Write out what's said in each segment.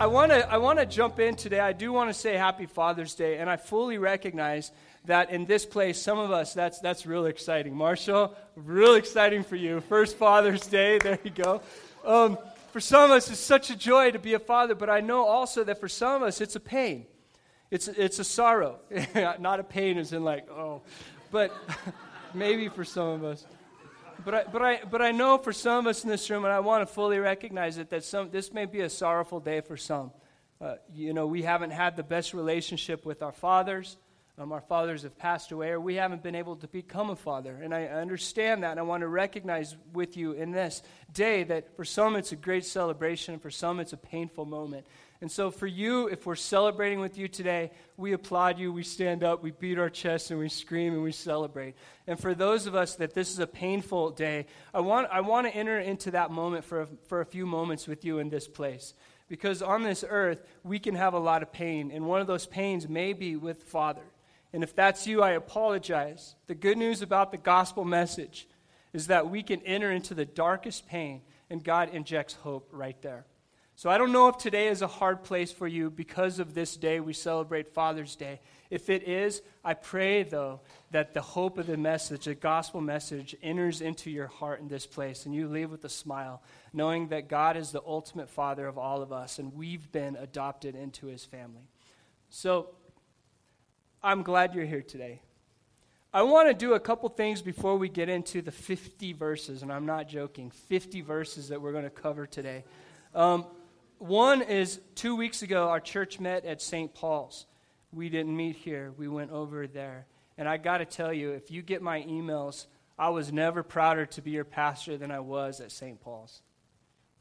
I want to I want to jump in today. I do want to say Happy Father's Day, and I fully recognize that in this place, some of us that's that's really exciting. Marshall, real exciting for you. First Father's Day. There you go. Um, for some of us, it's such a joy to be a father, but I know also that for some of us, it's a pain. It's it's a sorrow, not a pain as in like oh, but maybe for some of us. But I, but, I, but I know for some of us in this room, and I want to fully recognize it, that some, this may be a sorrowful day for some. Uh, you know, we haven't had the best relationship with our fathers. Um, our fathers have passed away, or we haven't been able to become a father. And I understand that, and I want to recognize with you in this day that for some it's a great celebration, for some it's a painful moment. And so, for you, if we're celebrating with you today, we applaud you, we stand up, we beat our chests, and we scream and we celebrate. And for those of us that this is a painful day, I want, I want to enter into that moment for a, for a few moments with you in this place. Because on this earth, we can have a lot of pain, and one of those pains may be with Father. And if that's you, I apologize. The good news about the gospel message is that we can enter into the darkest pain, and God injects hope right there. So I don't know if today is a hard place for you because of this day we celebrate Father's Day. If it is, I pray, though, that the hope of the message, the gospel message, enters into your heart in this place and you leave with a smile, knowing that God is the ultimate Father of all of us and we've been adopted into his family. So I'm glad you're here today. I want to do a couple things before we get into the 50 verses, and I'm not joking, 50 verses that we're going to cover today. Um, one is two weeks ago, our church met at St. Paul's. We didn't meet here, we went over there. And I got to tell you, if you get my emails, I was never prouder to be your pastor than I was at St. Paul's.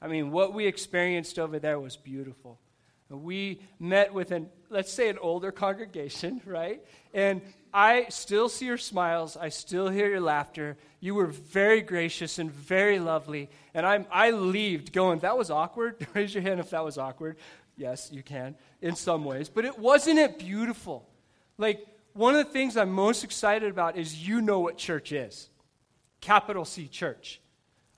I mean, what we experienced over there was beautiful. We met with an, let's say, an older congregation, right? And I still see your smiles. I still hear your laughter. You were very gracious and very lovely. And I'm, I leaved going, that was awkward. Raise your hand if that was awkward. Yes, you can, in some ways. But it wasn't it beautiful. Like, one of the things I'm most excited about is you know what church is. Capital C Church.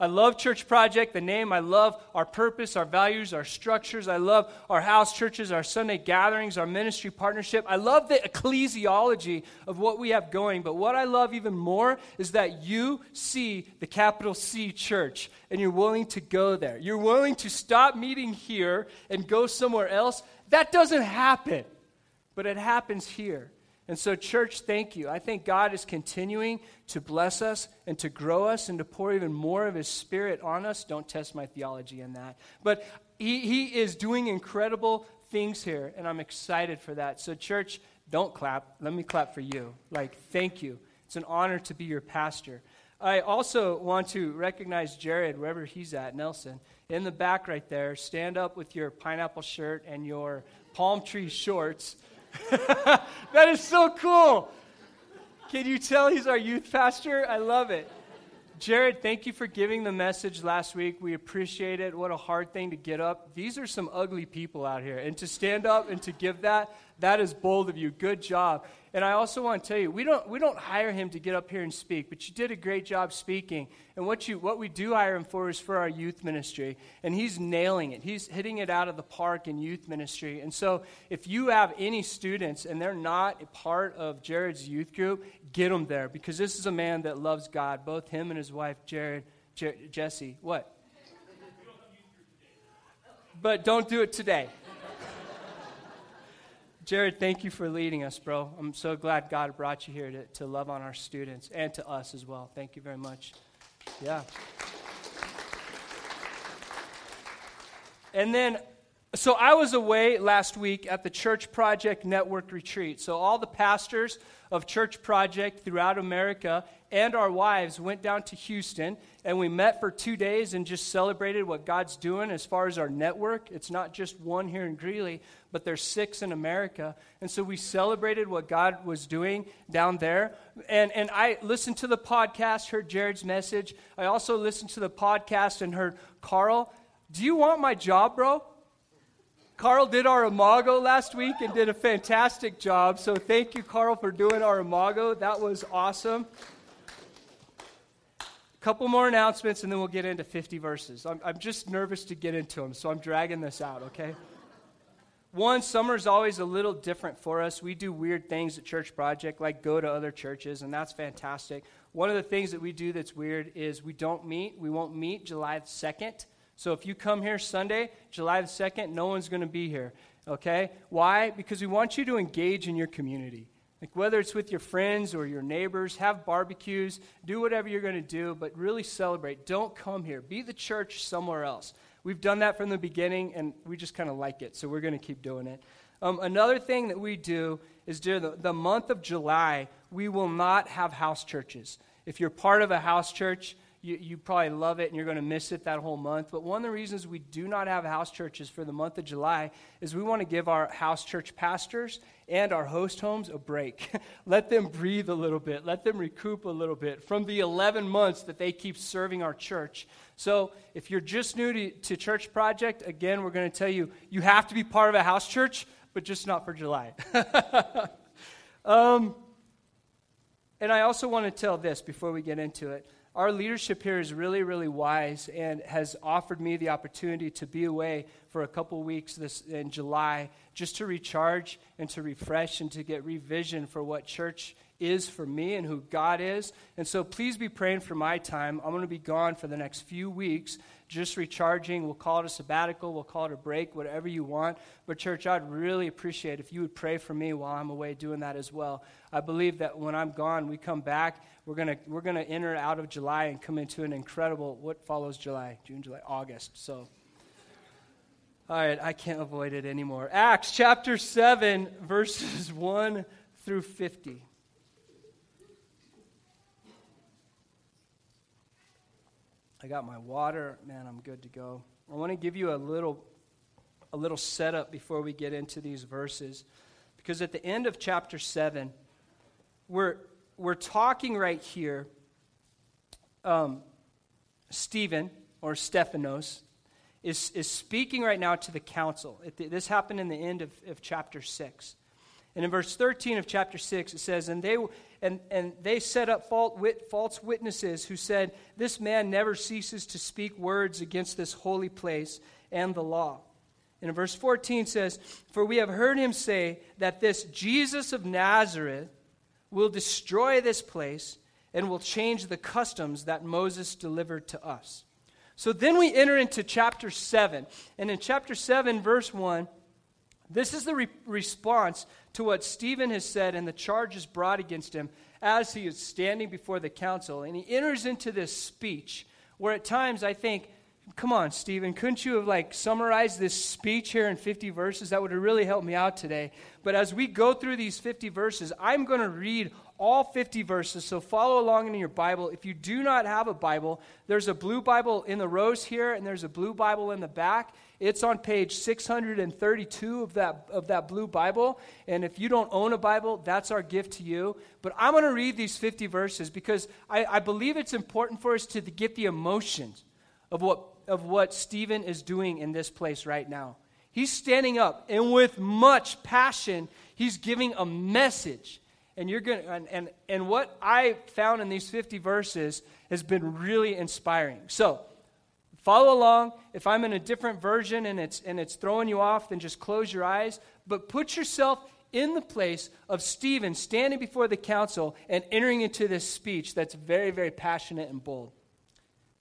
I love Church Project, the name. I love our purpose, our values, our structures. I love our house churches, our Sunday gatherings, our ministry partnership. I love the ecclesiology of what we have going. But what I love even more is that you see the capital C church and you're willing to go there. You're willing to stop meeting here and go somewhere else. That doesn't happen, but it happens here. And so, church, thank you. I think God is continuing to bless us and to grow us and to pour even more of His Spirit on us. Don't test my theology in that. But He, he is doing incredible things here, and I'm excited for that. So, church, don't clap. Let me clap for you. Like, thank you. It's an honor to be your pastor. I also want to recognize Jared, wherever he's at, Nelson, in the back right there. Stand up with your pineapple shirt and your palm tree shorts. that is so cool. Can you tell he's our youth pastor? I love it. Jared, thank you for giving the message last week. We appreciate it. What a hard thing to get up. These are some ugly people out here. And to stand up and to give that, that is bold of you. Good job. And I also want to tell you, we don't, we don't hire him to get up here and speak, but you did a great job speaking. And what, you, what we do hire him for is for our youth ministry. And he's nailing it. He's hitting it out of the park in youth ministry. And so if you have any students and they're not a part of Jared's youth group, get them there because this is a man that loves God, both him and his wife, Jared, Jer- Jesse. What? But don't do it today. Jared, thank you for leading us, bro. I'm so glad God brought you here to, to love on our students and to us as well. Thank you very much. Yeah. And then, so I was away last week at the Church Project Network retreat. So all the pastors of Church Project throughout America and our wives went down to Houston and we met for two days and just celebrated what God's doing as far as our network. It's not just one here in Greeley, but there's six in America. And so we celebrated what God was doing down there. And, and I listened to the podcast, heard Jared's message. I also listened to the podcast and heard Carl, do you want my job, bro? Carl did our Imago last week and did a fantastic job. So thank you, Carl, for doing our Imago. That was awesome. A couple more announcements, and then we'll get into 50 verses. I'm, I'm just nervous to get into them, so I'm dragging this out, okay? One, summer is always a little different for us. We do weird things at Church Project, like go to other churches, and that's fantastic. One of the things that we do that's weird is we don't meet. We won't meet July 2nd. So if you come here Sunday, July the 2nd, no one's going to be here. Okay? Why? Because we want you to engage in your community. Like whether it's with your friends or your neighbors, have barbecues, do whatever you're going to do, but really celebrate. Don't come here. Be the church somewhere else. We've done that from the beginning, and we just kind of like it, so we're going to keep doing it. Um, another thing that we do is during the, the month of July, we will not have house churches. If you're part of a house church, you, you probably love it and you're going to miss it that whole month. But one of the reasons we do not have house churches for the month of July is we want to give our house church pastors and our host homes a break. Let them breathe a little bit. Let them recoup a little bit from the 11 months that they keep serving our church. So if you're just new to, to Church Project, again, we're going to tell you you have to be part of a house church, but just not for July. um, and I also want to tell this before we get into it our leadership here is really, really wise and has offered me the opportunity to be away for a couple weeks this in July just to recharge and to refresh and to get revision for what church is for me and who God is. And so please be praying for my time. I'm going to be gone for the next few weeks just recharging. We'll call it a sabbatical, we'll call it a break, whatever you want. But, church, I'd really appreciate if you would pray for me while I'm away doing that as well. I believe that when I'm gone, we come back, we're going to we're to enter out of July and come into an incredible, what follows July? June, July, August. So, all right, I can't avoid it anymore. Acts chapter 7, verses 1 through 50. I got my water. Man, I'm good to go. I want to give you a little, a little setup before we get into these verses. Because at the end of chapter 7, we're, we're talking right here. Um, Stephen, or Stephanos, is, is speaking right now to the council. this happened in the end of, of chapter 6. And in verse 13 of chapter 6, it says, And they, and, and they set up false witnesses who said, This man never ceases to speak words against this holy place and the law. And in verse 14 says, For we have heard him say that this Jesus of Nazareth will destroy this place and will change the customs that Moses delivered to us. So then we enter into chapter 7. And in chapter 7, verse 1, this is the re- response to what Stephen has said and the charges brought against him as he is standing before the council. And he enters into this speech where at times I think, come on, Stephen, couldn't you have like summarized this speech here in 50 verses? That would have really helped me out today. But as we go through these 50 verses, I'm going to read all 50 verses. So follow along in your Bible. If you do not have a Bible, there's a blue Bible in the rows here, and there's a blue Bible in the back. It's on page 632 of that, of that blue Bible. And if you don't own a Bible, that's our gift to you. But I'm going to read these 50 verses because I, I believe it's important for us to get the emotions of what, of what Stephen is doing in this place right now. He's standing up, and with much passion, he's giving a message. And you're going and, and, and what I found in these 50 verses has been really inspiring. So Follow along. If I'm in a different version and it's, and it's throwing you off, then just close your eyes. But put yourself in the place of Stephen standing before the council and entering into this speech that's very, very passionate and bold.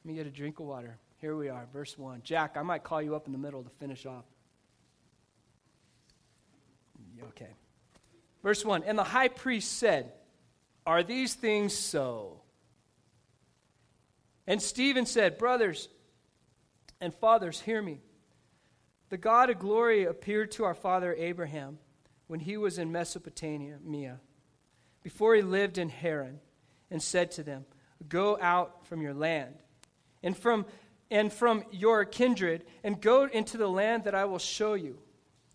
Let me get a drink of water. Here we are, verse 1. Jack, I might call you up in the middle to finish off. Okay. Verse 1 And the high priest said, Are these things so? And Stephen said, Brothers, and fathers, hear me. The God of glory appeared to our father Abraham when he was in Mesopotamia, before he lived in Haran, and said to them, Go out from your land and from, and from your kindred, and go into the land that I will show you.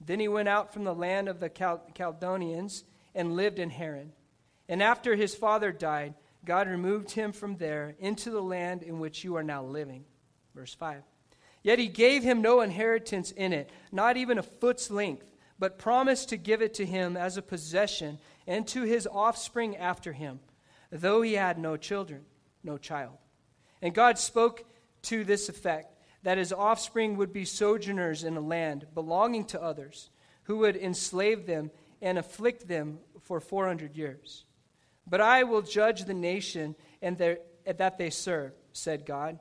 Then he went out from the land of the Chaldeans and lived in Haran. And after his father died, God removed him from there into the land in which you are now living. Verse 5. Yet he gave him no inheritance in it, not even a foot's length, but promised to give it to him as a possession and to his offspring after him, though he had no children, no child. And God spoke to this effect that his offspring would be sojourners in a land belonging to others, who would enslave them and afflict them for 400 years. But I will judge the nation and their, that they serve, said God.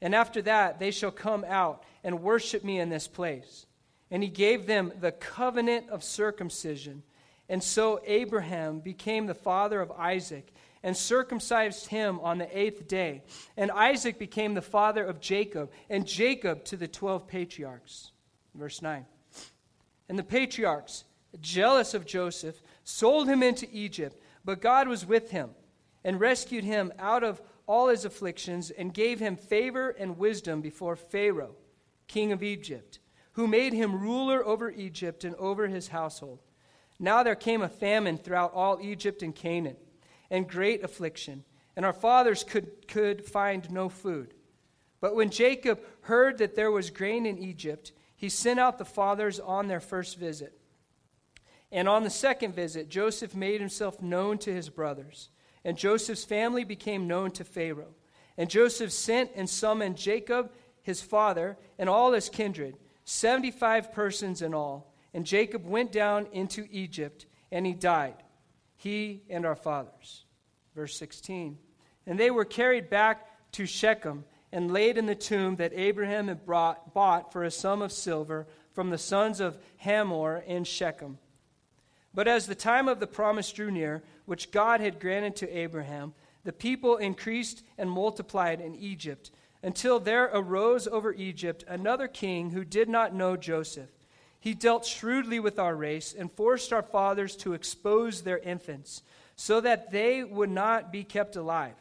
And after that, they shall come out and worship me in this place. And he gave them the covenant of circumcision. And so Abraham became the father of Isaac and circumcised him on the eighth day. And Isaac became the father of Jacob, and Jacob to the twelve patriarchs. Verse 9. And the patriarchs, jealous of Joseph, sold him into Egypt, but God was with him and rescued him out of all his afflictions and gave him favor and wisdom before Pharaoh, king of Egypt, who made him ruler over Egypt and over his household. Now there came a famine throughout all Egypt and Canaan, and great affliction, and our fathers could, could find no food. But when Jacob heard that there was grain in Egypt, he sent out the fathers on their first visit. And on the second visit, Joseph made himself known to his brothers, and Joseph's family became known to Pharaoh. And Joseph sent and summoned Jacob, his father, and all his kindred, 75 persons in all. And Jacob went down into Egypt, and he died, he and our fathers. Verse 16. And they were carried back to Shechem and laid in the tomb that Abraham had brought, bought for a sum of silver from the sons of Hamor in Shechem. But as the time of the promise drew near, which God had granted to Abraham, the people increased and multiplied in Egypt, until there arose over Egypt another king who did not know Joseph. He dealt shrewdly with our race and forced our fathers to expose their infants, so that they would not be kept alive.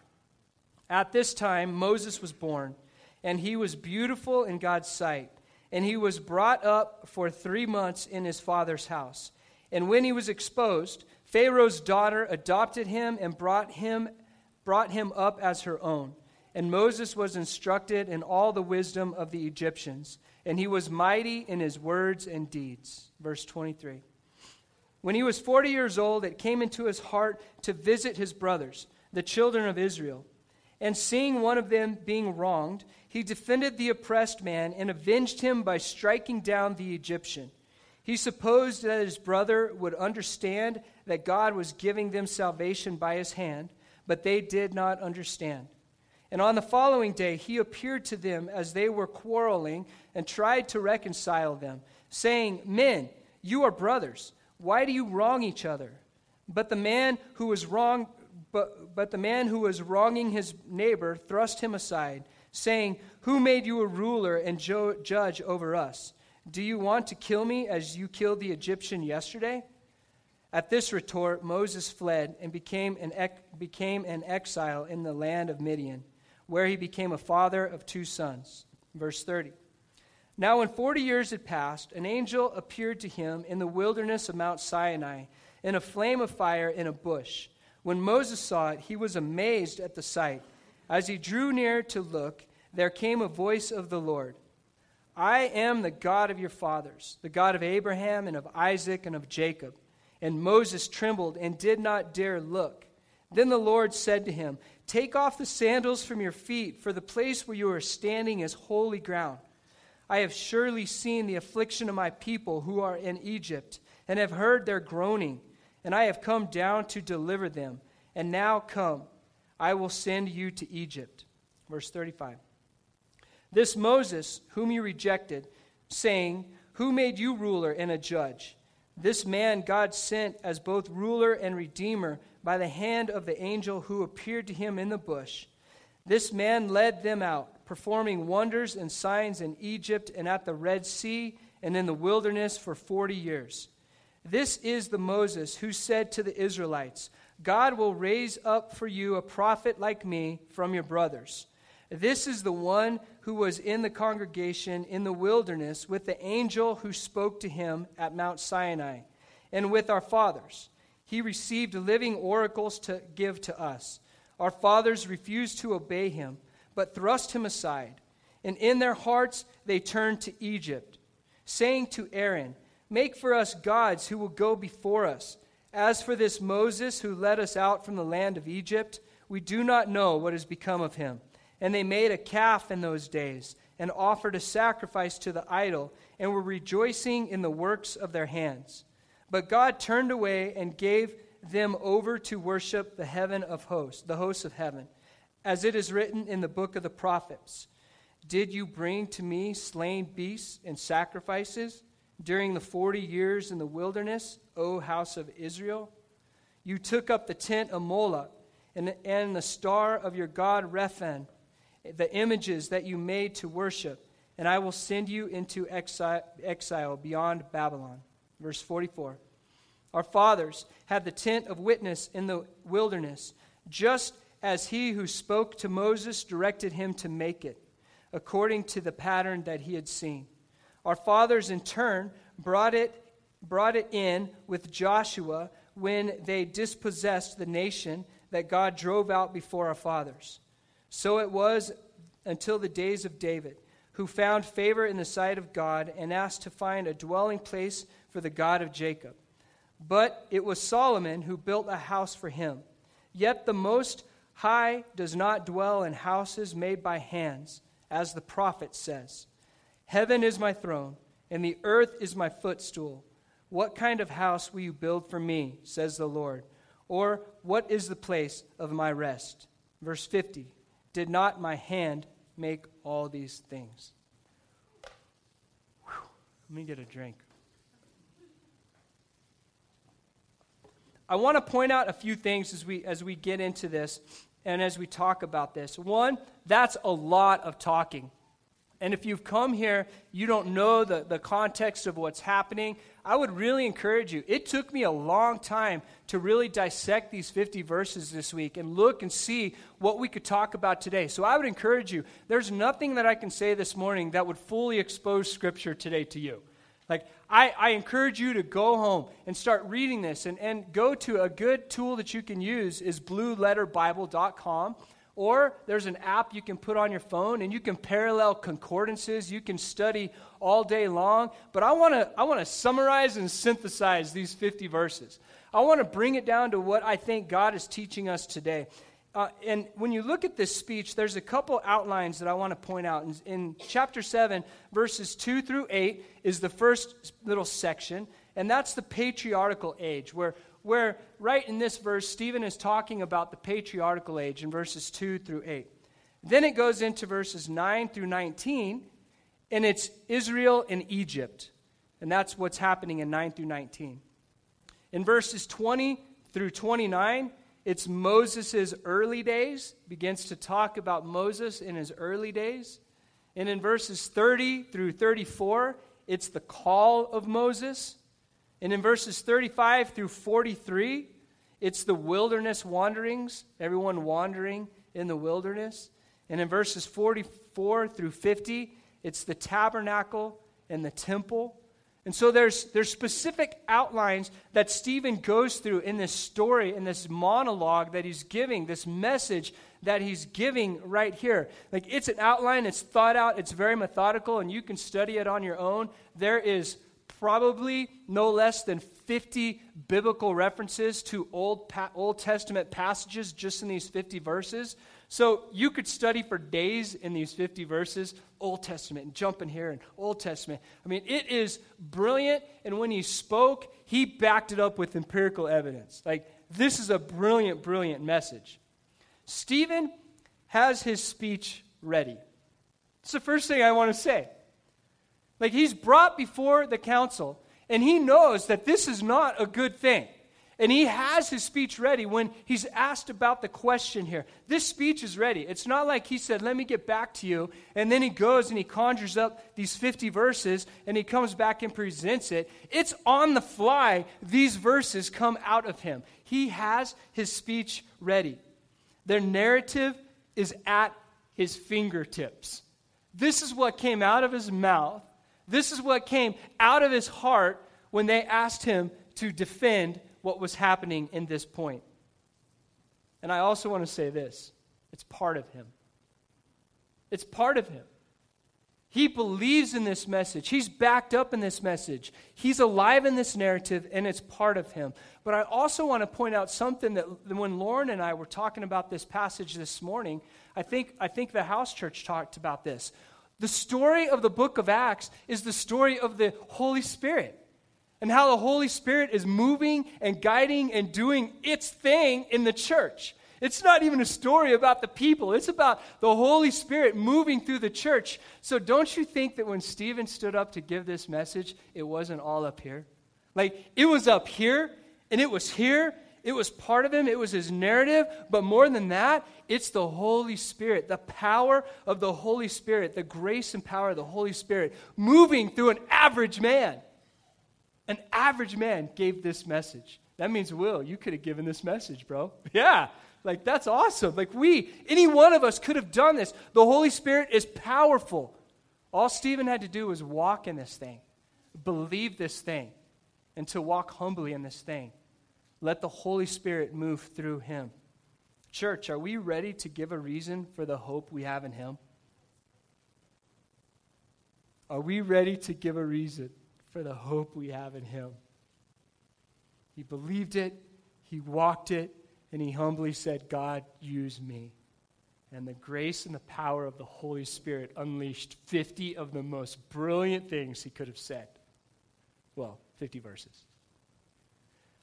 At this time, Moses was born, and he was beautiful in God's sight, and he was brought up for three months in his father's house. And when he was exposed, Pharaoh's daughter adopted him and brought him, brought him up as her own. And Moses was instructed in all the wisdom of the Egyptians, and he was mighty in his words and deeds. Verse 23. When he was 40 years old, it came into his heart to visit his brothers, the children of Israel. And seeing one of them being wronged, he defended the oppressed man and avenged him by striking down the Egyptian. He supposed that his brother would understand that God was giving them salvation by his hand, but they did not understand. And on the following day, he appeared to them as they were quarreling and tried to reconcile them, saying, Men, you are brothers. Why do you wrong each other? But the man who was wrong, but, but the man who was wronging his neighbor thrust him aside, saying, Who made you a ruler and jo- judge over us? Do you want to kill me as you killed the Egyptian yesterday? At this retort, Moses fled and became an, became an exile in the land of Midian, where he became a father of two sons. Verse 30. Now, when 40 years had passed, an angel appeared to him in the wilderness of Mount Sinai in a flame of fire in a bush. When Moses saw it, he was amazed at the sight. As he drew near to look, there came a voice of the Lord. I am the God of your fathers, the God of Abraham and of Isaac and of Jacob. And Moses trembled and did not dare look. Then the Lord said to him, Take off the sandals from your feet, for the place where you are standing is holy ground. I have surely seen the affliction of my people who are in Egypt, and have heard their groaning, and I have come down to deliver them. And now come, I will send you to Egypt. Verse 35. This Moses, whom you rejected, saying, Who made you ruler and a judge? This man God sent as both ruler and redeemer by the hand of the angel who appeared to him in the bush. This man led them out, performing wonders and signs in Egypt and at the Red Sea and in the wilderness for 40 years. This is the Moses who said to the Israelites, God will raise up for you a prophet like me from your brothers. This is the one who was in the congregation in the wilderness with the angel who spoke to him at Mount Sinai, and with our fathers. He received living oracles to give to us. Our fathers refused to obey him, but thrust him aside. And in their hearts they turned to Egypt, saying to Aaron, Make for us gods who will go before us. As for this Moses who led us out from the land of Egypt, we do not know what has become of him. And they made a calf in those days and offered a sacrifice to the idol and were rejoicing in the works of their hands. But God turned away and gave them over to worship the heaven of hosts, the hosts of heaven, as it is written in the book of the prophets. Did you bring to me slain beasts and sacrifices during the 40 years in the wilderness, O house of Israel? You took up the tent of Moloch and, and the star of your God Rephan, the images that you made to worship, and I will send you into exile, exile beyond Babylon. Verse 44. Our fathers had the tent of witness in the wilderness, just as he who spoke to Moses directed him to make it, according to the pattern that he had seen. Our fathers, in turn, brought it, brought it in with Joshua when they dispossessed the nation that God drove out before our fathers. So it was until the days of David, who found favor in the sight of God and asked to find a dwelling place for the God of Jacob. But it was Solomon who built a house for him. Yet the Most High does not dwell in houses made by hands, as the prophet says Heaven is my throne, and the earth is my footstool. What kind of house will you build for me, says the Lord? Or what is the place of my rest? Verse 50 Did not my hand make all these things? Whew. Let me get a drink. I want to point out a few things as we, as we get into this and as we talk about this. One, that's a lot of talking. And if you've come here, you don't know the, the context of what's happening, I would really encourage you. It took me a long time to really dissect these 50 verses this week and look and see what we could talk about today. So I would encourage you. There's nothing that I can say this morning that would fully expose Scripture today to you. Like, I, I encourage you to go home and start reading this and, and go to a good tool that you can use is blueletterbible.com. Or there's an app you can put on your phone and you can parallel concordances. You can study all day long. But I want to I wanna summarize and synthesize these 50 verses. I want to bring it down to what I think God is teaching us today. Uh, and when you look at this speech, there's a couple outlines that I want to point out. In, in, chapter 7, verses 2 through 8 is the first little section, and that's the patriarchal age, where, where right in this verse, Stephen is talking about the patriarchal age in verses 2 through 8. Then it goes into verses 9 through 19, and it's Israel and Egypt. And that's what's happening in 9 through 19. In verses 20 through 29, it's Moses' early days, begins to talk about Moses in his early days. And in verses 30 through 34, it's the call of Moses. And in verses 35 through 43, it's the wilderness wanderings, everyone wandering in the wilderness. And in verses 44 through 50, it's the tabernacle and the temple. And so there's, there's specific outlines that Stephen goes through in this story, in this monologue that he's giving, this message that he's giving right here. Like it's an outline, it's thought out, it's very methodical, and you can study it on your own. There is probably no less than 50 biblical references to Old, Old Testament passages just in these 50 verses. So you could study for days in these 50 verses, Old Testament, and jump in here and Old Testament. I mean, it is brilliant. And when he spoke, he backed it up with empirical evidence. Like, this is a brilliant, brilliant message. Stephen has his speech ready. It's the first thing I want to say. Like, he's brought before the council, and he knows that this is not a good thing. And he has his speech ready when he's asked about the question here. This speech is ready. It's not like he said, Let me get back to you. And then he goes and he conjures up these 50 verses and he comes back and presents it. It's on the fly. These verses come out of him. He has his speech ready. Their narrative is at his fingertips. This is what came out of his mouth. This is what came out of his heart when they asked him to defend what was happening in this point. And I also want to say this it's part of him. It's part of him. He believes in this message. He's backed up in this message. He's alive in this narrative, and it's part of him. But I also want to point out something that when Lauren and I were talking about this passage this morning, I think, I think the house church talked about this. The story of the book of Acts is the story of the Holy Spirit and how the Holy Spirit is moving and guiding and doing its thing in the church. It's not even a story about the people, it's about the Holy Spirit moving through the church. So don't you think that when Stephen stood up to give this message, it wasn't all up here? Like, it was up here, and it was here, it was part of him, it was his narrative, but more than that, it's the Holy Spirit, the power of the Holy Spirit, the grace and power of the Holy Spirit moving through an average man. An average man gave this message. That means, Will, you could have given this message, bro. Yeah, like that's awesome. Like we, any one of us could have done this. The Holy Spirit is powerful. All Stephen had to do was walk in this thing, believe this thing, and to walk humbly in this thing. Let the Holy Spirit move through him. Church, are we ready to give a reason for the hope we have in him? Are we ready to give a reason for the hope we have in him? He believed it, he walked it, and he humbly said, God, use me. And the grace and the power of the Holy Spirit unleashed 50 of the most brilliant things he could have said. Well, 50 verses.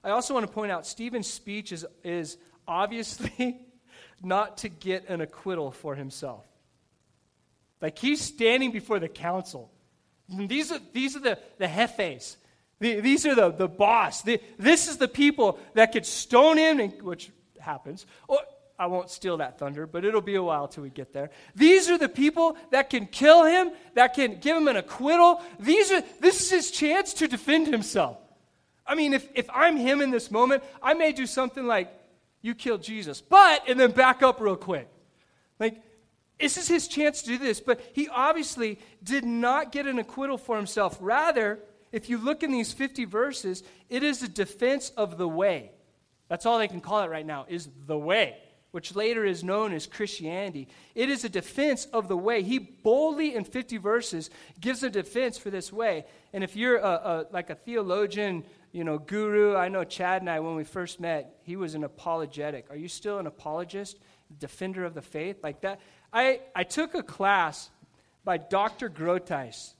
I also want to point out Stephen's speech is, is obviously not to get an acquittal for himself. Like he's standing before the council. And these are, these are the, the jefes. The, these are the, the boss. The, this is the people that could stone him, and, which happens. Or I won't steal that thunder, but it'll be a while till we get there. These are the people that can kill him, that can give him an acquittal. These are this is his chance to defend himself. I mean, if, if I'm him in this moment, I may do something like, you killed Jesus, but, and then back up real quick. Like, this is his chance to do this, but he obviously did not get an acquittal for himself. Rather, if you look in these 50 verses, it is a defense of the way. That's all they can call it right now, is the way, which later is known as Christianity. It is a defense of the way. He boldly, in 50 verses, gives a defense for this way. And if you're a, a, like a theologian, you know, guru, I know Chad and I, when we first met, he was an apologetic. Are you still an apologist, defender of the faith? Like that? I, I took a class by Dr. Groothuis.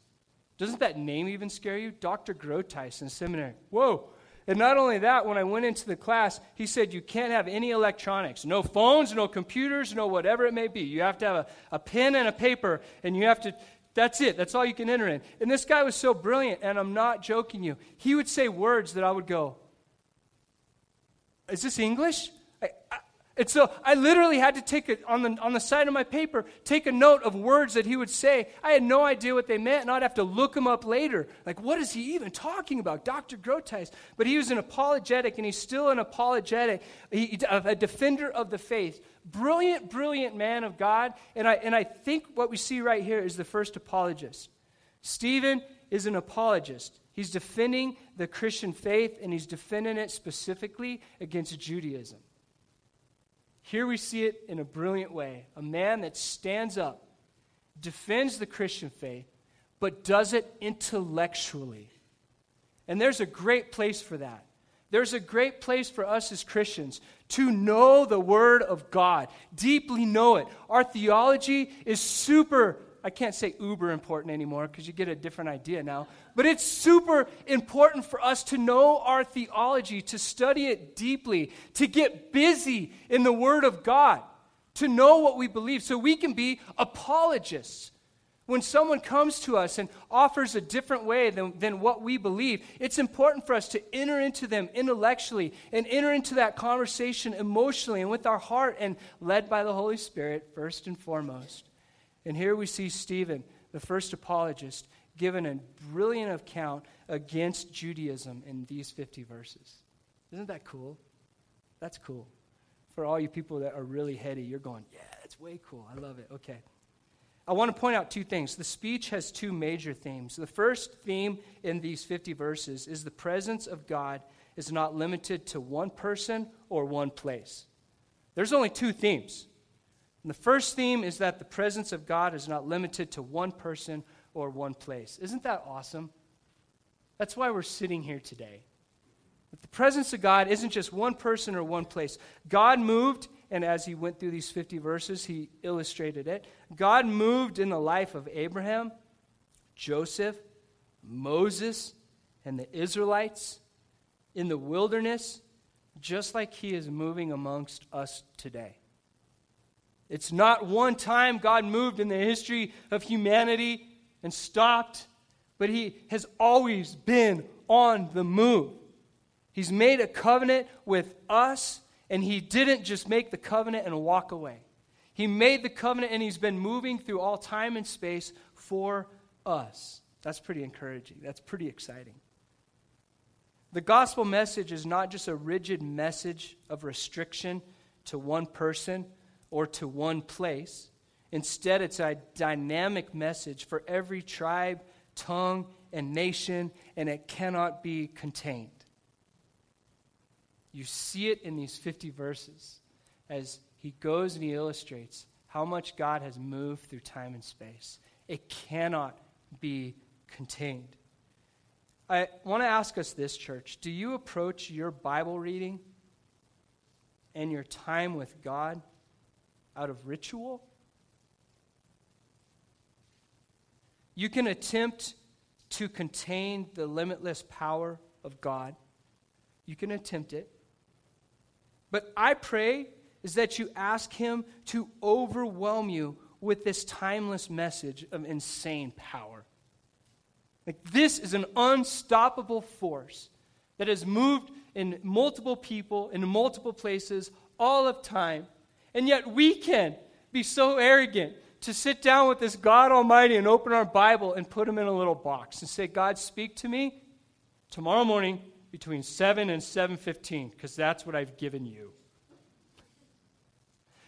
Doesn't that name even scare you? Dr. Groothuis in seminary. Whoa. And not only that, when I went into the class, he said you can't have any electronics no phones, no computers, no whatever it may be. You have to have a, a pen and a paper, and you have to, that's it. That's all you can enter in. And this guy was so brilliant, and I'm not joking you. He would say words that I would go, Is this English? I, I, and so I literally had to take it on the, on the side of my paper, take a note of words that he would say. I had no idea what they meant, and I'd have to look them up later. Like, what is he even talking about? Dr. Groothuis. But he was an apologetic, and he's still an apologetic, he, a defender of the faith. Brilliant, brilliant man of God. And I, and I think what we see right here is the first apologist. Stephen is an apologist. He's defending the Christian faith, and he's defending it specifically against Judaism. Here we see it in a brilliant way a man that stands up, defends the Christian faith, but does it intellectually. And there's a great place for that. There's a great place for us as Christians to know the Word of God, deeply know it. Our theology is super I can't say uber important anymore because you get a different idea now. But it's super important for us to know our theology, to study it deeply, to get busy in the Word of God, to know what we believe so we can be apologists. When someone comes to us and offers a different way than, than what we believe, it's important for us to enter into them intellectually and enter into that conversation emotionally and with our heart and led by the Holy Spirit, first and foremost. And here we see Stephen, the first apologist, given a brilliant account against Judaism in these 50 verses. Isn't that cool? That's cool. For all you people that are really heady, you're going, yeah, that's way cool. I love it. Okay. I want to point out two things. The speech has two major themes. The first theme in these 50 verses is the presence of God is not limited to one person or one place. There's only two themes. And the first theme is that the presence of God is not limited to one person or one place. Isn't that awesome? That's why we're sitting here today. That the presence of God isn't just one person or one place. God moved and as he went through these 50 verses, he illustrated it. God moved in the life of Abraham, Joseph, Moses, and the Israelites in the wilderness, just like he is moving amongst us today. It's not one time God moved in the history of humanity and stopped, but he has always been on the move. He's made a covenant with us, and he didn't just make the covenant and walk away. He made the covenant, and he's been moving through all time and space for us. That's pretty encouraging. That's pretty exciting. The gospel message is not just a rigid message of restriction to one person or to one place. Instead, it's a dynamic message for every tribe, tongue, and nation, and it cannot be contained. You see it in these 50 verses as he goes and he illustrates how much God has moved through time and space. It cannot be contained. I want to ask us this, church. Do you approach your Bible reading and your time with God out of ritual. You can attempt to contain the limitless power of God. You can attempt it. But I pray is that you ask Him to overwhelm you with this timeless message of insane power. Like, this is an unstoppable force that has moved in multiple people, in multiple places, all of time. And yet we can be so arrogant to sit down with this God Almighty and open our Bible and put him in a little box and say, God, speak to me tomorrow morning between 7 and 7.15 because that's what I've given you.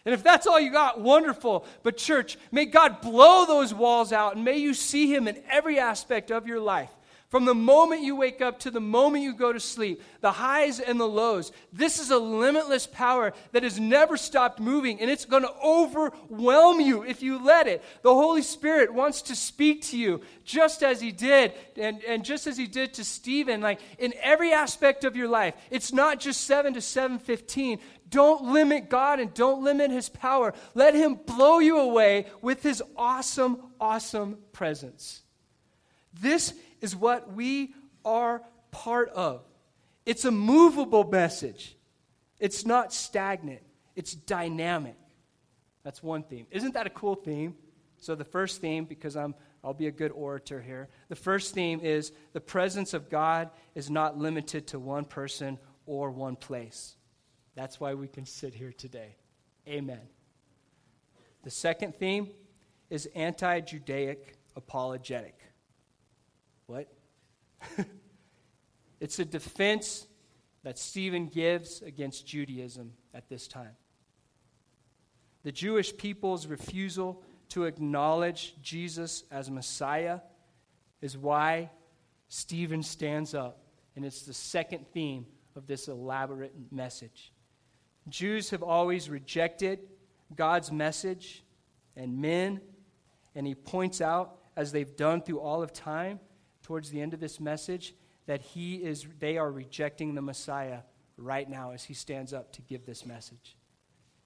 And if that's all you got, wonderful. But, church, may God blow those walls out and may you see Him in every aspect of your life. From the moment you wake up to the moment you go to sleep, the highs and the lows, this is a limitless power that has never stopped moving, and it's going to overwhelm you if you let it. The Holy Spirit wants to speak to you just as He did, and, and just as He did to Stephen, like in every aspect of your life. It's not just 7 to 715. Don't limit God and don't limit His power. Let Him blow you away with His awesome, awesome presence. This is what we are part of. It's a movable message, it's not stagnant, it's dynamic. That's one theme. Isn't that a cool theme? So, the first theme, because I'm, I'll be a good orator here, the first theme is the presence of God is not limited to one person or one place. That's why we can sit here today. Amen. The second theme is anti Judaic apologetic. What? it's a defense that Stephen gives against Judaism at this time. The Jewish people's refusal to acknowledge Jesus as Messiah is why Stephen stands up, and it's the second theme of this elaborate message. Jews have always rejected God's message and men, and he points out, as they've done through all of time, towards the end of this message that he is they are rejecting the Messiah right now as he stands up to give this message.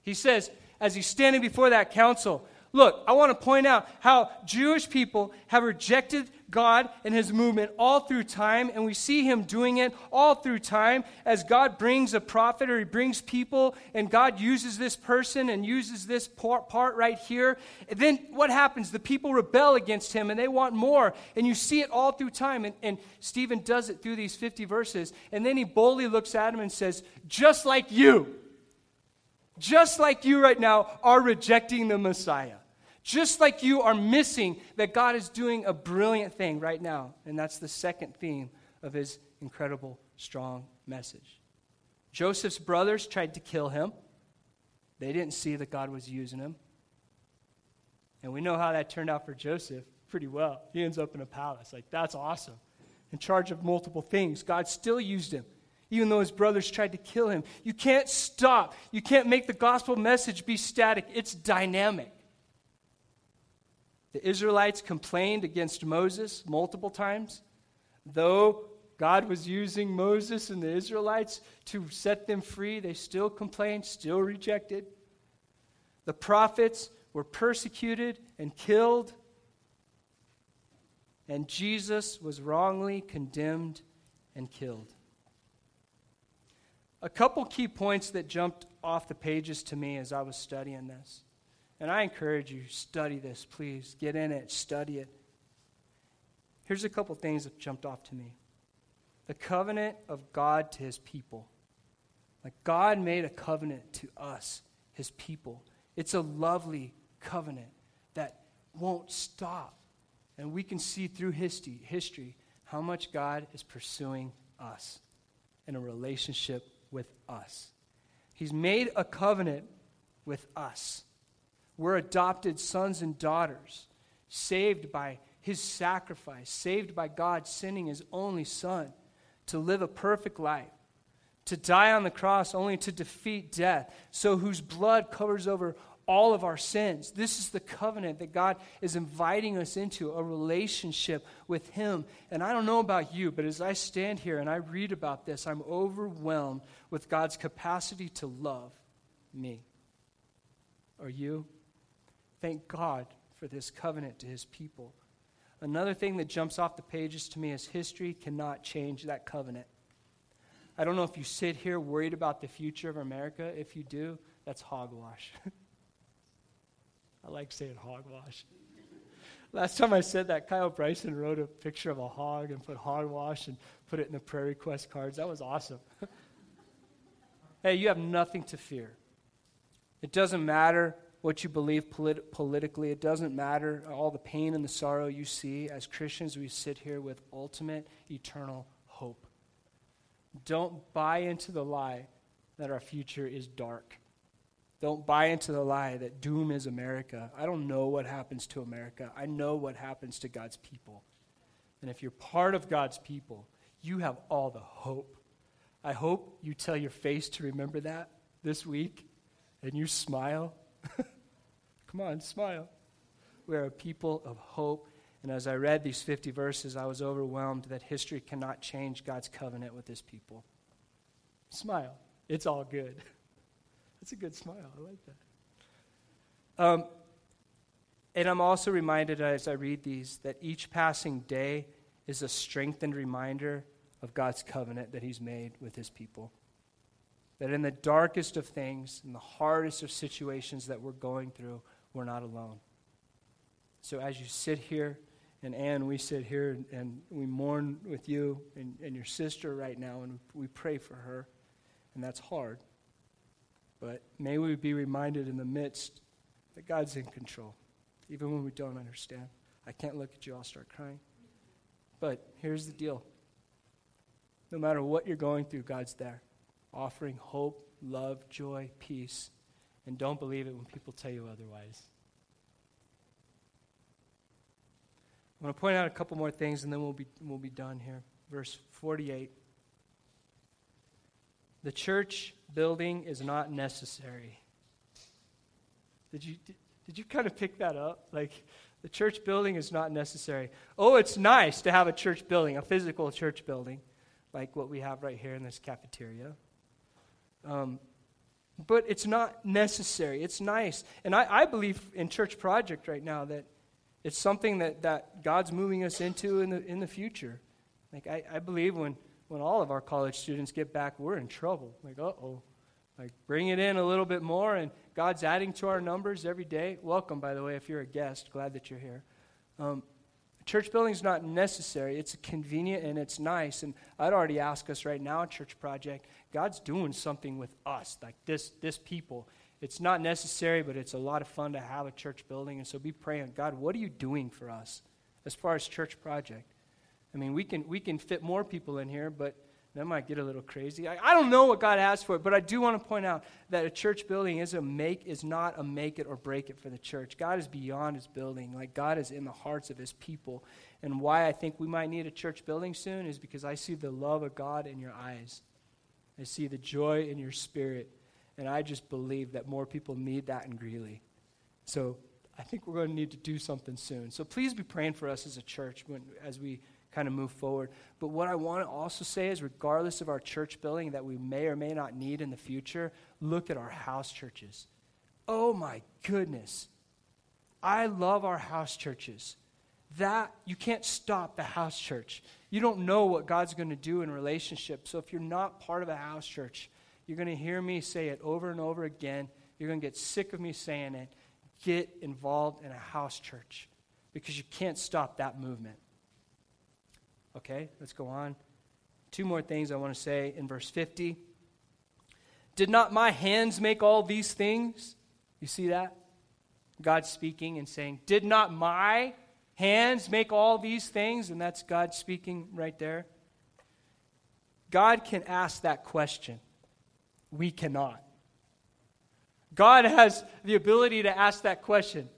He says, as he's standing before that council, Look, I want to point out how Jewish people have rejected God and his movement all through time, and we see him doing it all through time as God brings a prophet or he brings people, and God uses this person and uses this part, right here. And then what happens? The people rebel against him and they want more, and you see it all through time. And, and Stephen does it through these 50 verses, and then he boldly looks at him and says, Just like you just like you right now are rejecting the Messiah. Just like you are missing that God is doing a brilliant thing right now. And that's the second theme of his incredible, strong message. Joseph's brothers tried to kill him, they didn't see that God was using him. And we know how that turned out for Joseph pretty well. He ends up in a palace. Like, that's awesome. In charge of multiple things. God still used him even though his brothers tried to kill him. You can't stop. You can't make the gospel message be static, it's dynamic. The Israelites complained against Moses multiple times, though God was using Moses and the Israelites to set them free. They still complained, still rejected. The prophets were persecuted and killed, and Jesus was wrongly condemned and killed. A couple key points that jumped off the pages to me as I was studying this. And I encourage you, study this, please. Get in it, study it. Here's a couple things that jumped off to me the covenant of God to his people. Like God made a covenant to us, his people. It's a lovely covenant that won't stop. And we can see through history, history how much God is pursuing us in a relationship with us. He's made a covenant with us. We're adopted sons and daughters, saved by his sacrifice, saved by God sending his only son to live a perfect life, to die on the cross only to defeat death, so whose blood covers over all of our sins. This is the covenant that God is inviting us into, a relationship with Him. And I don't know about you, but as I stand here and I read about this, I'm overwhelmed with God's capacity to love me. Are you? Thank God for this covenant to His people. Another thing that jumps off the pages to me is history cannot change that covenant. I don't know if you sit here worried about the future of America. If you do, that's hogwash. I like saying hogwash. Last time I said that, Kyle Bryson wrote a picture of a hog and put hogwash and put it in the prayer request cards. That was awesome. hey, you have nothing to fear. It doesn't matter what you believe polit- politically. It doesn't matter all the pain and the sorrow you see. As Christians, we sit here with ultimate eternal hope. Don't buy into the lie that our future is dark. Don't buy into the lie that doom is America. I don't know what happens to America. I know what happens to God's people. And if you're part of God's people, you have all the hope. I hope you tell your face to remember that this week and you smile Come on, smile. We are a people of hope. And as I read these 50 verses, I was overwhelmed that history cannot change God's covenant with his people. Smile. It's all good. That's a good smile. I like that. Um, and I'm also reminded as I read these that each passing day is a strengthened reminder of God's covenant that He's made with His people that in the darkest of things, in the hardest of situations that we're going through, we're not alone. So as you sit here, and Anne, we sit here and, and we mourn with you and, and your sister right now, and we pray for her, and that's hard. But may we be reminded in the midst that God's in control, even when we don't understand. I can't look at you, I'll start crying. But here's the deal no matter what you're going through, God's there offering hope, love, joy, peace, and don't believe it when people tell you otherwise. I want to point out a couple more things and then we'll be, we'll be done here. Verse 48. The church building is not necessary. Did you, did, did you kind of pick that up? Like, the church building is not necessary. Oh, it's nice to have a church building, a physical church building, like what we have right here in this cafeteria. Um, but it's not necessary. It's nice. And I, I believe in Church Project right now that it's something that, that God's moving us into in the, in the future. Like, I, I believe when, when all of our college students get back, we're in trouble. Like, uh oh. Like, bring it in a little bit more, and God's adding to our numbers every day. Welcome, by the way, if you're a guest. Glad that you're here. Um, church building is not necessary. It's convenient and it's nice. And I'd already ask us right now, a Church Project, God's doing something with us, like this, this people. It's not necessary, but it's a lot of fun to have a church building. And so be praying, God, what are you doing for us as far as church project? I mean, we can, we can fit more people in here, but that might get a little crazy. I, I don't know what God has for it, but I do want to point out that a church building is a make is not a make it or break it for the church. God is beyond his building. Like God is in the hearts of his people. And why I think we might need a church building soon is because I see the love of God in your eyes. I see the joy in your spirit. And I just believe that more people need that in Greeley. So I think we're going to need to do something soon. So please be praying for us as a church when, as we kind of move forward. But what I want to also say is, regardless of our church building that we may or may not need in the future, look at our house churches. oh my goodness, I love our house churches. That, you can't stop the house church. You don't know what God's going to do in relationships. So if you're not part of a house church, you're going to hear me say it over and over again. You're going to get sick of me saying it. Get involved in a house church because you can't stop that movement. Okay, let's go on. Two more things I want to say in verse 50. Did not my hands make all these things? You see that? God speaking and saying, Did not my hands make all these things? And that's God speaking right there. God can ask that question. We cannot. God has the ability to ask that question.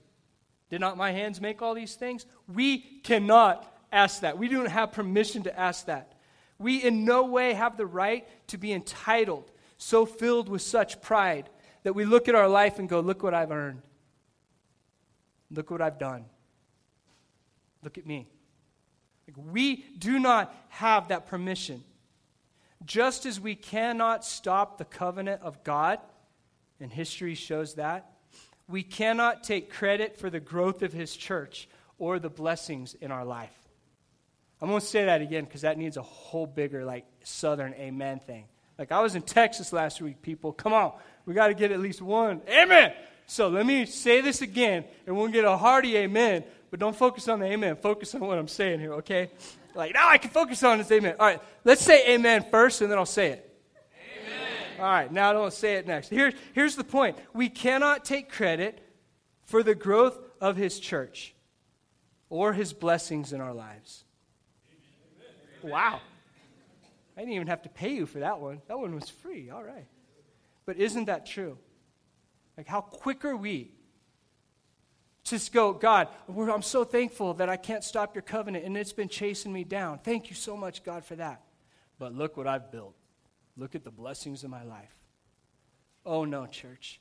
Did not my hands make all these things? We cannot ask that. We don't have permission to ask that. We in no way have the right to be entitled, so filled with such pride that we look at our life and go, Look what I've earned. Look what I've done. Look at me. Like, we do not have that permission. Just as we cannot stop the covenant of God, and history shows that, we cannot take credit for the growth of His church or the blessings in our life. I'm going to say that again because that needs a whole bigger, like, southern amen thing. Like, I was in Texas last week, people. Come on. We got to get at least one. Amen. So let me say this again, and we'll get a hearty amen, but don't focus on the amen. Focus on what I'm saying here, okay? Like, now I can focus on this amen. All right, let's say amen first, and then I'll say it. Amen. All right, now I don't say it next. Here, here's the point we cannot take credit for the growth of his church or his blessings in our lives. Wow. I didn't even have to pay you for that one. That one was free. All right. But isn't that true? Like, how quick are we just go, God, I'm so thankful that I can't stop your covenant and it's been chasing me down. Thank you so much, God, for that. But look what I've built. Look at the blessings of my life. Oh, no, church.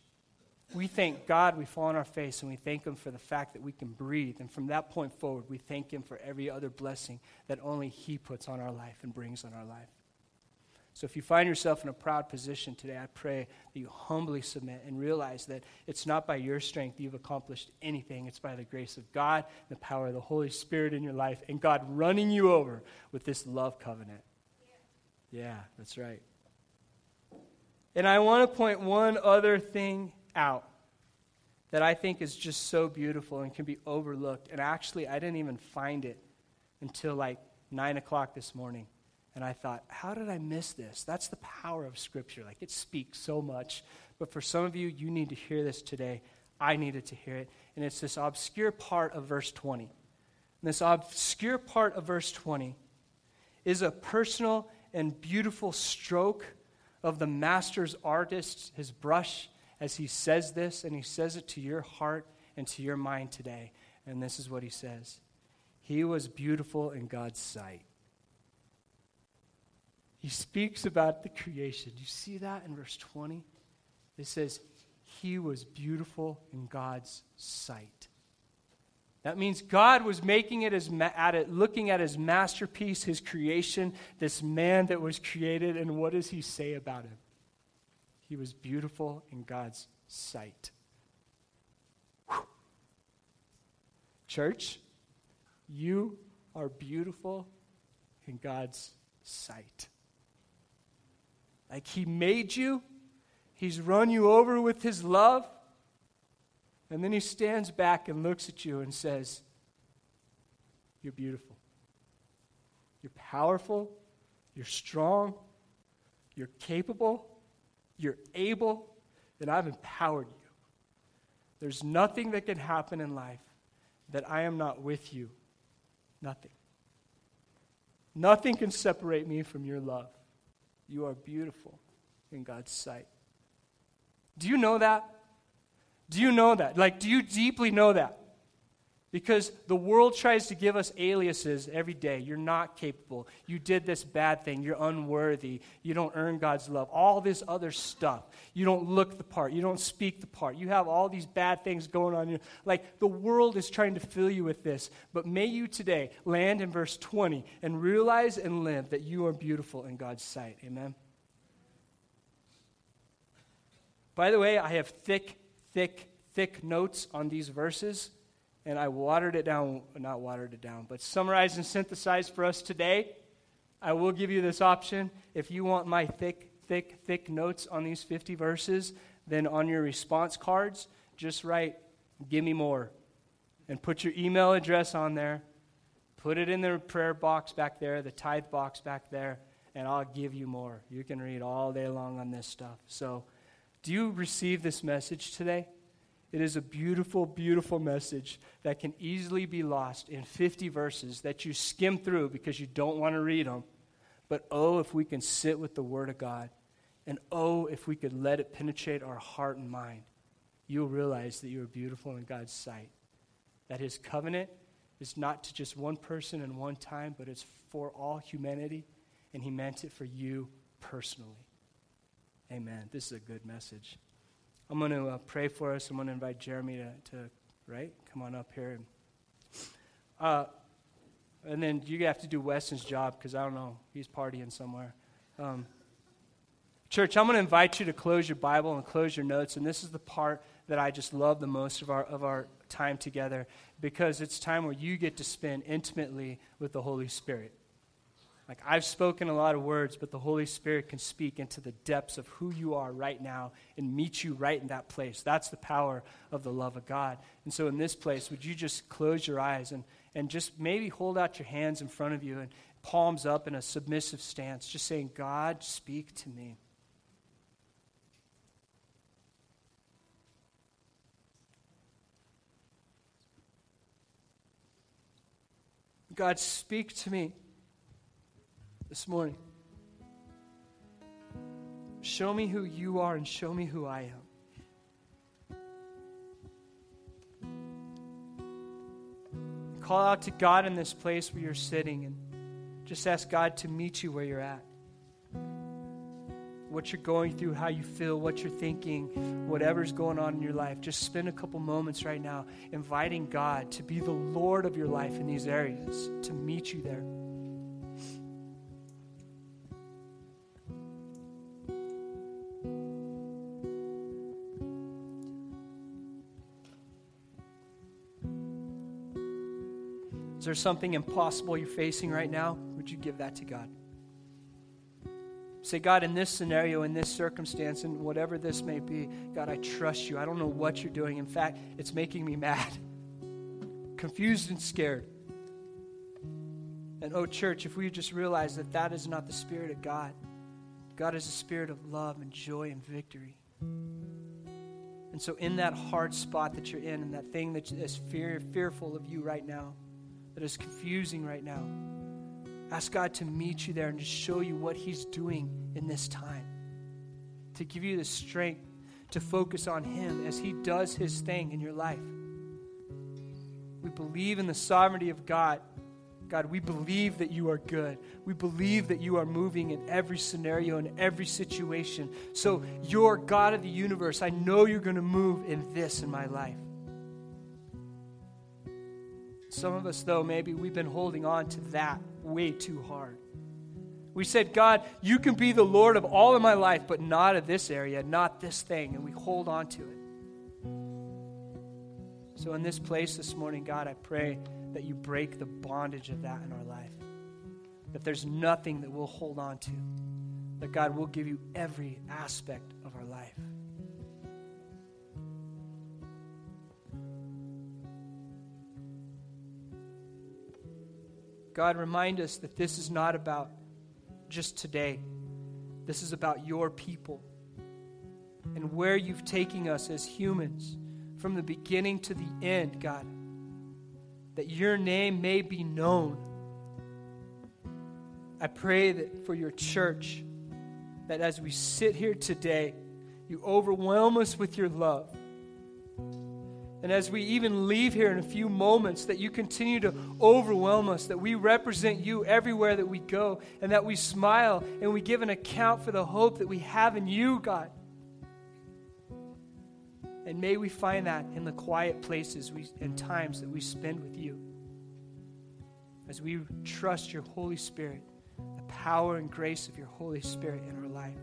We thank God, we fall on our face, and we thank Him for the fact that we can breathe. And from that point forward, we thank Him for every other blessing that only He puts on our life and brings on our life. So if you find yourself in a proud position today, I pray that you humbly submit and realize that it's not by your strength you've accomplished anything. It's by the grace of God, the power of the Holy Spirit in your life, and God running you over with this love covenant. Yeah, yeah that's right. And I want to point one other thing out that I think is just so beautiful and can be overlooked. And actually, I didn't even find it until like 9 o'clock this morning. And I thought, how did I miss this? That's the power of Scripture. Like, it speaks so much. But for some of you, you need to hear this today. I needed to hear it. And it's this obscure part of verse 20. And this obscure part of verse 20 is a personal and beautiful stroke of the master's artist, his brush, as he says this, and he says it to your heart and to your mind today. And this is what he says He was beautiful in God's sight. He speaks about the creation. Do you see that in verse 20? It says, He was beautiful in God's sight. That means God was making it as ma- at it, looking at his masterpiece, his creation, this man that was created, and what does he say about him? He was beautiful in God's sight. Whew. Church, you are beautiful in God's sight. Like He made you, He's run you over with His love, and then He stands back and looks at you and says, You're beautiful. You're powerful. You're strong. You're capable. You're able. And I've empowered you. There's nothing that can happen in life that I am not with you. Nothing. Nothing can separate me from your love. You are beautiful in God's sight. Do you know that? Do you know that? Like, do you deeply know that? Because the world tries to give us aliases every day. You're not capable. You did this bad thing. You're unworthy. You don't earn God's love. All this other stuff. You don't look the part. You don't speak the part. You have all these bad things going on. Like the world is trying to fill you with this. But may you today land in verse 20 and realize and live that you are beautiful in God's sight. Amen. By the way, I have thick, thick, thick notes on these verses, and I watered it down, not watered it down, but summarized and synthesized for us today. I will give you this option. If you want my thick, thick, thick notes on these 50 verses, then on your response cards, just write, Give me more. And put your email address on there. Put it in the prayer box back there, the tithe box back there, and I'll give you more. You can read all day long on this stuff. So, do you receive this message today? It is a beautiful, beautiful message that can easily be lost in 50 verses that you skim through because you don't want to read them. But oh, if we can sit with the Word of God, and oh, if we could let it penetrate our heart and mind, you'll realize that you are beautiful in God's sight. That His covenant is not to just one person and one time, but it's for all humanity, and He meant it for you personally. Amen. This is a good message. I'm going to uh, pray for us. I'm going to invite Jeremy to, to, right, come on up here. And, uh, and then you have to do Weston's job because I don't know, he's partying somewhere. Um, church, I'm going to invite you to close your Bible and close your notes. And this is the part that I just love the most of our, of our time together because it's time where you get to spend intimately with the Holy Spirit. Like, I've spoken a lot of words, but the Holy Spirit can speak into the depths of who you are right now and meet you right in that place. That's the power of the love of God. And so, in this place, would you just close your eyes and, and just maybe hold out your hands in front of you and palms up in a submissive stance, just saying, God, speak to me. God, speak to me this morning. Show me who you are and show me who I am. Call out to God in this place where you're sitting and just ask God to meet you where you're at. What you're going through, how you feel, what you're thinking, whatever's going on in your life. Just spend a couple moments right now inviting God to be the Lord of your life in these areas, to meet you there. Is there something impossible you're facing right now? Would you give that to God? Say, God, in this scenario, in this circumstance, and whatever this may be, God, I trust you. I don't know what you're doing. In fact, it's making me mad, confused, and scared. And oh, church, if we just realize that that is not the Spirit of God, God is a spirit of love and joy and victory. And so, in that hard spot that you're in, and that thing that is fear, fearful of you right now, that is confusing right now. Ask God to meet you there and to show you what He's doing in this time. To give you the strength to focus on Him as He does His thing in your life. We believe in the sovereignty of God. God, we believe that you are good. We believe that you are moving in every scenario, in every situation. So, you're God of the universe. I know you're going to move in this in my life. Some of us, though, maybe we've been holding on to that way too hard. We said, God, you can be the Lord of all of my life, but not of this area, not this thing. And we hold on to it. So, in this place this morning, God, I pray that you break the bondage of that in our life. That there's nothing that we'll hold on to. That God will give you every aspect of our life. God, remind us that this is not about just today. This is about your people and where you've taken us as humans from the beginning to the end, God. That your name may be known. I pray that for your church, that as we sit here today, you overwhelm us with your love and as we even leave here in a few moments, that you continue to overwhelm us, that we represent you everywhere that we go, and that we smile and we give an account for the hope that we have in you, God. And may we find that in the quiet places we, and times that we spend with you. As we trust your Holy Spirit, the power and grace of your Holy Spirit in our life.